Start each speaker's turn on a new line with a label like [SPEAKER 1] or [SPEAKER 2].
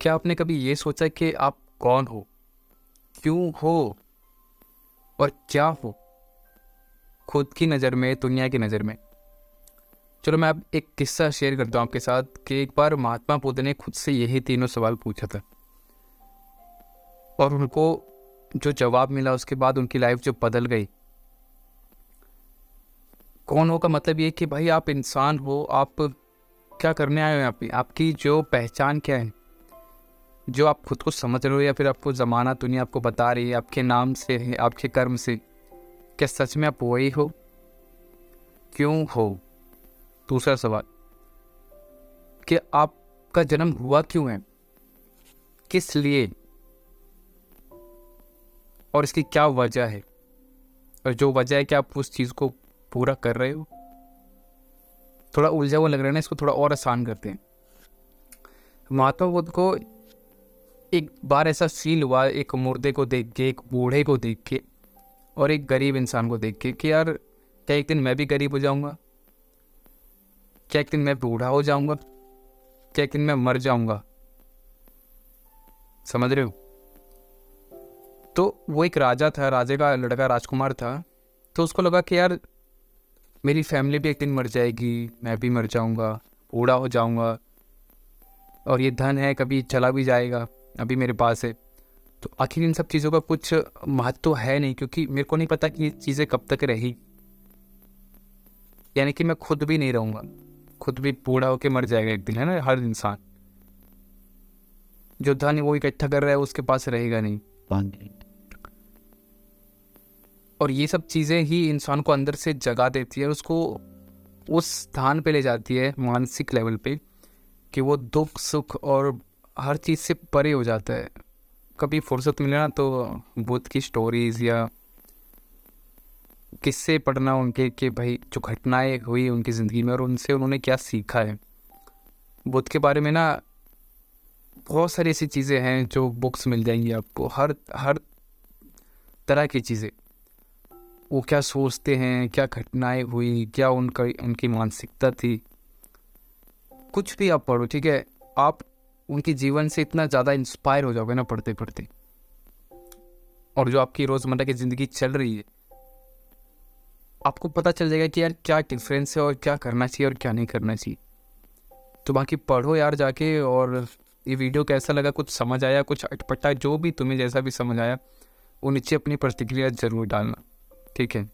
[SPEAKER 1] क्या आपने कभी ये सोचा कि आप कौन हो? क्यों हो? और क्या हो? खुद की नज़र में, दुनिया की नज़र में। चलो मैं अब एक किस्सा शेयर करता हूँ आपके साथ कि एक बार महात्मा बुद्ध ने खुद से यही तीनों सवाल पूछा था। और उनको जो जवाब मिला उसके बाद उनकी लाइफ जो बदल गई। कौन हो का मतलब ये कि भाई आप इंसान हो, आप क्या करने आए हो यहाँ पे? आपकी जो पहचान क्या है? जो आप खुद को समझ रहे हो या फिर आपको ज़माना, दुनिया आपको बता रही है, आपके नाम से आपके कर्म से। क्या सच में आप वही हो? क्यों हो? दूसरा सवाल। कि आपका जन्म हुआ क्यों है? किस लिए? और इसकी क्या वजह है? और जो वजह है कि आप उस चीज़ को पूरा कर रहे हो? थोड़ा उलझा हुआ लग रहा है ना, इसको थोड़ा और आसान करते हैं। महात्मा बुद्ध को एक बार ऐसा फील हुआ, एक मुर्दे को देख के, एक बूढ़े को देख के और एक गरीब इंसान को देख के कि यार, क्या एक दिन मैं भी गरीब हो जाऊँगा? क्या एक दिन मैं बूढ़ा हो जाऊँगा? क्या एक दिन मैं मर जाऊँगा? समझ रहे हो? तो वो एक राजा था, राजे का लड़का राजकुमार था तो उसको लगा कि यार, मेरी फैमिली भी एक दिन मर जाएगी, मैं भी मर जाऊँगा, बूढ़ा हो जाऊँगा और ये धन है, कभी चला भी जाएगा। अभी मेरे पास है। तो आखिर इन सब चीज़ों का कुछ महत्व तो है नहीं क्योंकि मेरे को नहीं पता कि ये चीज़ें कब तक रही। यानी कि मैं खुद भी नहीं रहूँगा। खुद भी बूढ़ा होकर मर जाएगा एक दिन है ना हर इंसान। जो धन वो इकट्ठा कर रहा है उसके पास रहेगा नहीं। और ये सब चीज़ें ही इंसान को अंदर से जगा देती है उसको उस स्थान पे ले जाती है मानसिक लेवल पे कि वो दुख सुख और हर चीज़ से परे हो जाता है। कभी फुर्सत मिले ना तो बुद्ध की स्टोरीज़ या किससे पढ़ना उनके कि भाई जो घटनाएँ हुई उनकी ज़िंदगी में और उनसे उन्होंने क्या सीखा है। बुद्ध के बारे में ना बहुत सारी ऐसी चीज़ें हैं जो बुक्स मिल जाएँगी आपको। हर हर तरह की चीज़ें। वो क्या सोचते हैं, क्या घटनाएँ हुई, क्या उनका, उनकी मानसिकता थी। कुछ भी आप पढ़ो, ठीक है? आप उनके जीवन से इतना ज़्यादा इंस्पायर हो जाओगे ना पढ़ते पढ़ते। और जो आपकी रोज़मर्रा की ज़िंदगी चल रही है, आपको पता चल जाएगा कि यार क्या डिफरेंस है और क्या करना चाहिए और क्या नहीं करना चाहिए। तो बाकी पढ़ो यार जाके और ये वीडियो कैसा लगा, कुछ समझ आया, कुछ अटपटा, जो भी तुम्हें जैसा भी समझ आया, वो नीचे अपनी प्रतिक्रिया ज़रूर डालना। ठीक है?